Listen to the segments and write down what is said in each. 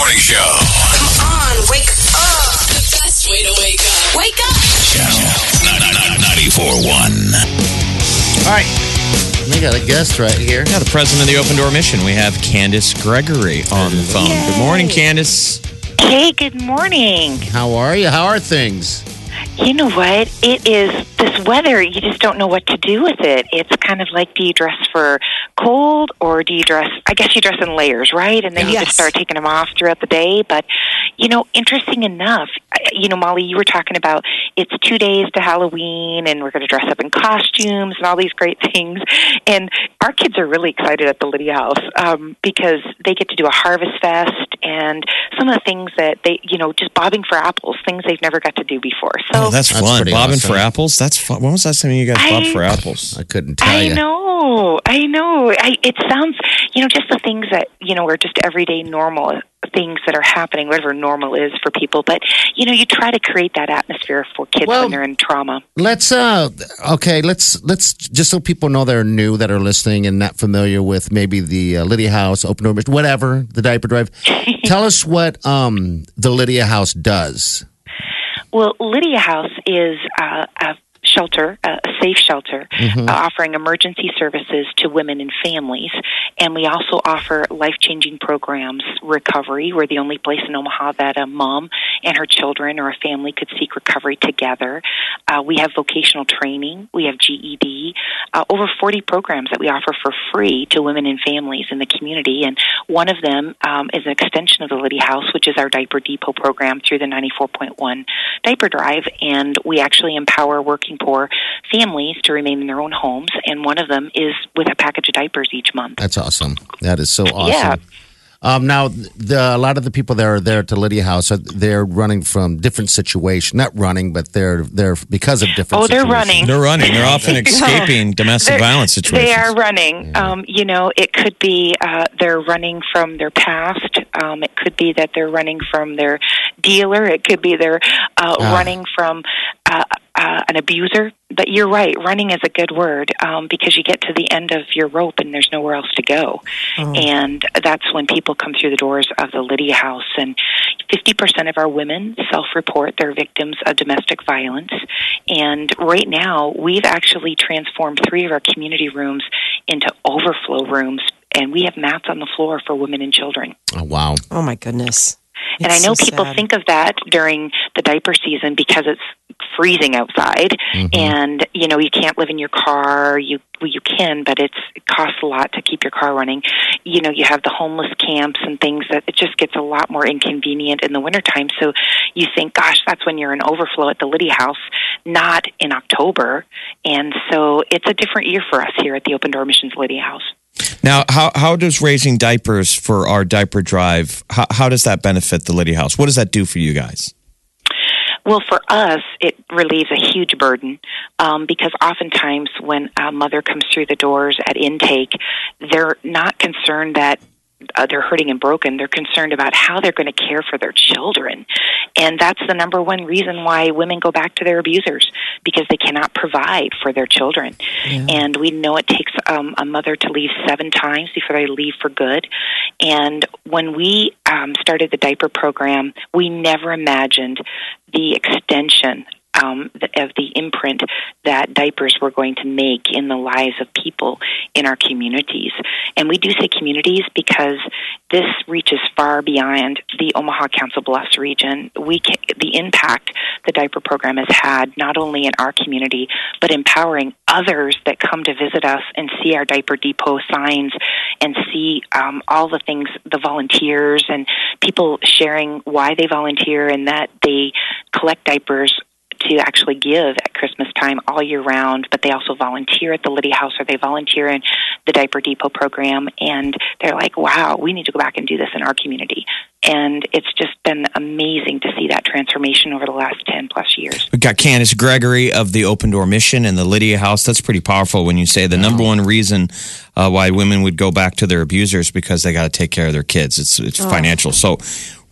Morning Show. Come on, wake up. The best way to wake up. Wake up. Channel 94.1. All right. We got a guest right here. Yeah, the president of the Open Door Mission. We have Candace Gregory on the phone. Good morning, Candace. Hey, good morning. How are you? How are things? You know what? It is this weather, you just don't know what to do with it. It's kind of like do you dress for cold or do you dress, I guess you dress in layers, right? And then you just start taking them off throughout the day. But, you know, interesting enough, you know, Molly, you were talking about it's two days to Halloween and we're going to dress up in costumes and all these great things. And our kids are really excited at the Lydia House um, because they get to do a harvest fest and some of the things that they, you know, just bobbing for apples, things they've never got to do before. So Oh, that's, That's fun. Bobbing awesome. for apples. That's fun. When was the last time you guys bobbed for apples? I couldn't tell I you. know, I know. I, it sounds, you know, just the things that you know are just everyday normal things that are happening, whatever normal is for people. But you know, you try to create that atmosphere for kids Well- when they're in trauma. Let's uh okay, let's let's just so people know they're new that are listening and not familiar with maybe the uh, Lydia House, Open Door, whatever, the diaper drive. Tell us what um the Lydia House does. Well, Lydia House is uh, a shelter, a a safe shelter, uh, offering emergency services to women and families. And we also offer life changing programs, recovery. We're the only place in Omaha that a mom and her children or a family could seek recovery together. Uh, we have vocational training, we have GED, uh, over 40 programs that we offer for free to women and families in the community. And one of them um, is an extension of the Lydia House, which is our Diaper Depot program through the 94.1 Diaper Drive. And we actually empower working poor families to remain in their own homes. And one of them is with a package of diapers each month. That's awesome. That is so awesome. Yeah. Um, now, the, a lot of the people that are there to Lydia House, are, they're running from different situations. Not running, but they're they're because of different. Oh, they're situations. running. They're running. They're often escaping domestic violence situations. They are running. Um, you know, it could be uh, they're running from their past. Um, it could be that they're running from their dealer. It could be they're uh, Ah. running from uh, uh, an abuser. But you're right. Running is a good word um, because you get to the end of your rope and there's nowhere else to go. And that's when people come through the doors of the Lydia House. And 50% of our women self report they're victims of domestic violence. And right now, we've actually transformed three of our community rooms into overflow rooms. And we have mats on the floor for women and children. Oh, wow. Oh my goodness. and I know so people sad. think of that during the diaper season because it's freezing outside, mm-hmm. and you know you can't live in your car. You well, you can, but it's it costs a lot to keep your car running. You know you have the homeless camps and things that it just gets a lot more inconvenient in the wintertime. So you think, gosh, that's when you're in overflow at the Lydia House, not in October. And so it's a different year for us here at the Open Door Missions Lydia House. Now, how, how does raising diapers for our diaper drive, how, how does that benefit the Lydia House? What does that do for you guys? Well, for us, it relieves a huge burden um, because oftentimes when a mother comes through the doors at intake, they're not concerned that uh, they're hurting and broken. They're concerned about how they're going to care for their children. And that's the number one reason why women go back to their abusers because they cannot provide for their children. And we know it takes um, a mother to leave seven times before they leave for good. And when we um, started the diaper program, we never imagined the extension um, of the imprint that diapers were going to make in the lives of people in our communities. And we do say communities because this reaches far beyond the Omaha Council Bluffs region. We ca- the impact the diaper program has had not only in our community but empowering others that come to visit us and see our diaper depot signs and see um, all the things the volunteers and people sharing why they volunteer and that they collect diapers to actually give at Christmas time all year round, but they also volunteer at the Lydia House or they volunteer in the Diaper Depot program. And they're like, wow, we need to go back and do this in our community. And it's just been amazing to see that transformation over the last 10 plus years. We've got Candace Gregory of the Open Door Mission and the Lydia House. That's pretty powerful when you say the number one reason uh, why women would go back to their abusers because they got to take care of their kids. It's it's financial. So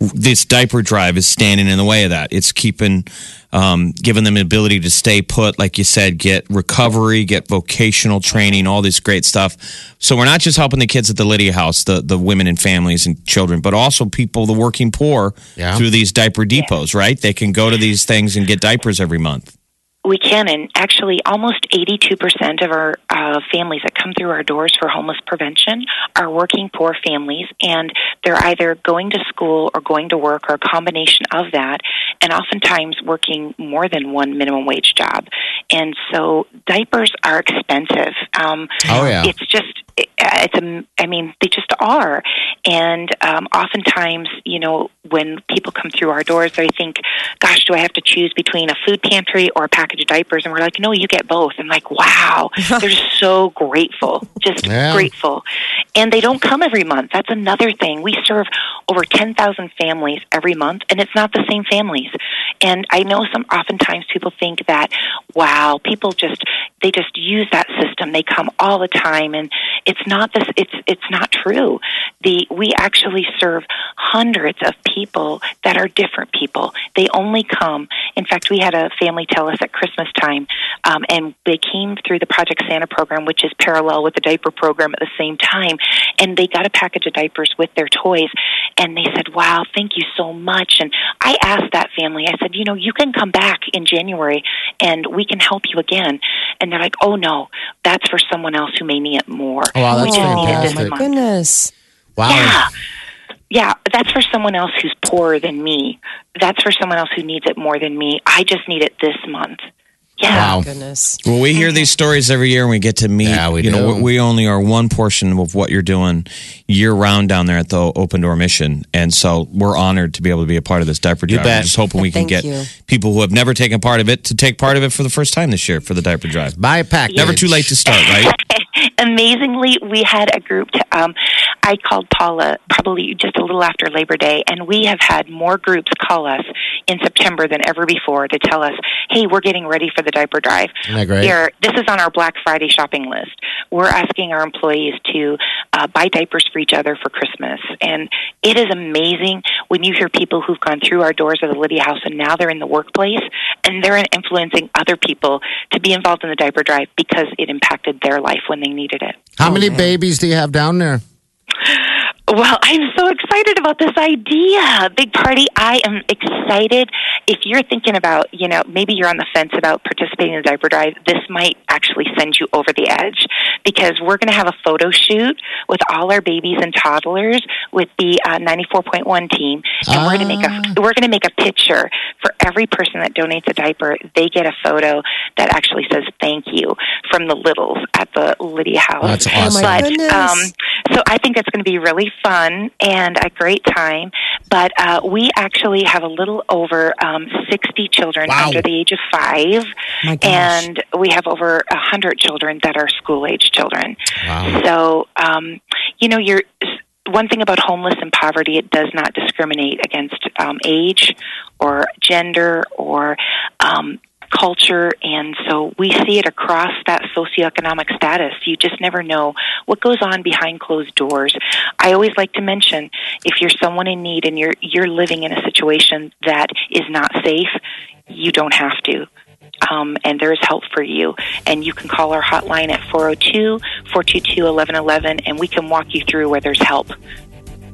this diaper drive is standing in the way of that. It's keeping, um, giving them the ability to stay put, like you said, get recovery, get vocational training, all this great stuff. So we're not just helping the kids at the Lydia House, the the women and families and children, but also people, the working poor, Yeah. through these diaper depots. Right? They can go to these things and get diapers every month. We can, and actually, almost 82% of our uh, families that come through our doors for homeless prevention are working poor families, and they're either going to school or going to work or a combination of that, and oftentimes working more than one minimum wage job. And so, diapers are expensive. Um, Oh, yeah. It's just, it- it's a, I mean, they just are. And um, oftentimes, you know, when people come through our doors, they think, gosh, do I have to choose between a food pantry or a package of diapers? And we're like, no, you get both. And like, wow, they're just so grateful, just Yeah. grateful. And they don't come every month. That's another thing. We serve over 10,000 families every month, and it's not the same families. And I know some, oftentimes people think that, wow, people just, they just use that system. They come all the time, and it's not this, it's, it's not true. The, we actually serve hundreds of people that are different people. They only come. In fact, we had a family tell us at Christmas time, um, and they came through the Project Santa program, which is parallel with the diaper program at the same time, and they got a package of diapers with their toys, and they said, "Wow, thank you so much." And I asked that family, I said, "You know, you can come back in January, and we can help you again." And they're like, "Oh no, that's for someone else who may need it more." Oh, wow, we that's just need it this fantastic. month." Goodness. Wow. Yeah. Yeah, that's for someone else who's poorer than me. That's for someone else who needs it more than me. I just need it this month. Yeah. Wow. Goodness. Well, we hear these stories every year, and we get to meet. Yeah, we you know, we only are one portion of what you're doing year round down there at the Open Door Mission, and so we're honored to be able to be a part of this diaper You drive. bet. We're just hoping we can Thank get you. people who have never taken part of it to take part of it for the first time this year for the diaper drive. Buy a pack. Never too late to start, right? Amazingly, we had a group. To, um, I called Paula probably just a little after Labor Day, and we have had more groups call us in September than ever before to tell us, "Hey, we're getting ready for the diaper drive. Isn't that great? Here, this is on our Black Friday shopping list. We're asking our employees to uh, buy diapers for each other for Christmas, and it is amazing when you hear people who've gone through our doors of the Lydia House and now they're in the workplace and they're influencing other people to be involved in the diaper drive because it impacted their life when they needed it. How Oh, many babies do you have down there? Well, I'm so excited about this idea. Big party. I am excited. If you're thinking about, you know, maybe you're on the fence about participating in the diaper drive, this might actually send you over the edge because we're going to have a photo shoot with all our babies and toddlers with the uh, 94.1 team, and we're going to make a we're going to make a picture for every person that donates a diaper. They get a photo that actually says "Thank you" from the littles at the Lydia House. That's awesome. My But um, so I think that's going to be really fun and a great time. But uh, we actually have a little over um, 60 children Wow. under the age of five. And we have over 100 children that are school age children. Wow. So, um, you know, you're. One thing about homeless and poverty, it does not discriminate against um, age or gender or um, culture, and so we see it across that socioeconomic status. You just never know what goes on behind closed doors. I always like to mention if you're someone in need and you're you're living in a situation that is not safe, you don't have to. Um, and there is help for you. And you can call our hotline at 402 422 1111, and we can walk you through where there's help.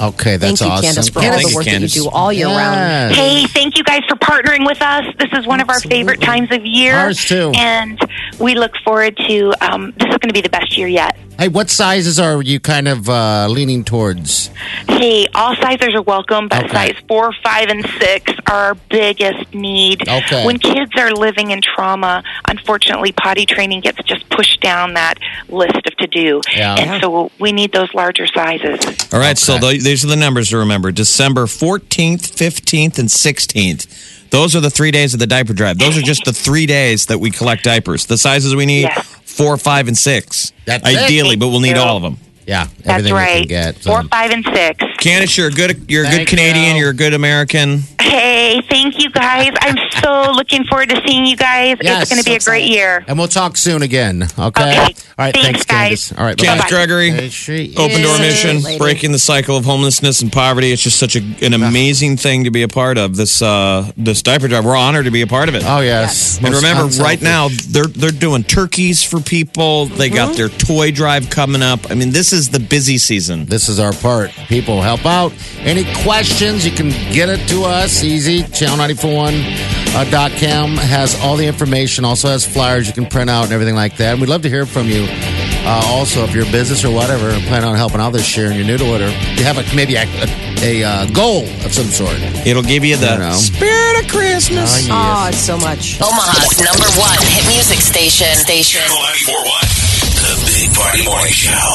Okay, that's Thank you, awesome. Candace, for all Thank the you, work that you do all year round. Hey, thank you guys for partnering with us. This is one of our favorite times of year. Ours too. And we look forward to um, this is going to be the best year yet. Hey, what sizes are you kind of uh, leaning towards? Hey, all sizes are welcome, but Okay. size four, five, and six are our biggest need. Okay. When kids are living in trauma, unfortunately, potty training gets just pushed down that list of to do. Yeah. And so we need those larger sizes. All right, so Okay. th- these are the numbers to remember December 14th, 15th, and 16th. Those are the three days of the diaper drive. Those are just the three days that we collect diapers. The sizes we need Yes. Four, five, and six. That's it. Ideally, but we'll need all of them. Yeah, That's everything we right. can get. So- Four, five, and six. Candace, you're a good, you're a good Thank Canadian. you. You're a good American. Hey, thank you guys. I'm so looking forward to seeing you guys. Yes, it's going to be so a great excited. year. And we'll talk soon again. Okay. Okay. All right. Thanks, Thanks, Candace. guys. All right. Candace bye-bye. Gregory, There Open Door. Mission, lady. breaking the cycle of homelessness and poverty. It's just such a, an amazing thing to be a part of. This uh, this diaper drive. We're honored to be a part of it. Oh yes. And Most remember, right now they're they're doing turkeys for people. They got their toy drive coming up. I mean, this is the busy season. This is our part. People, help out. Any questions, you can get it to us. Easy. Channel941.com has all the information, also has flyers you can print out and everything like that. And we'd love to hear from you. Uh, also, if you're a business or whatever, and plan on helping out this year and you're new to it, or you have a, maybe a, a, a uh, goal of some sort. It'll give you the You know. spirit of Christmas. Oh, it's so much. Omaha's number one hit music station. Station. Channel 941. The Big Party Morning Show.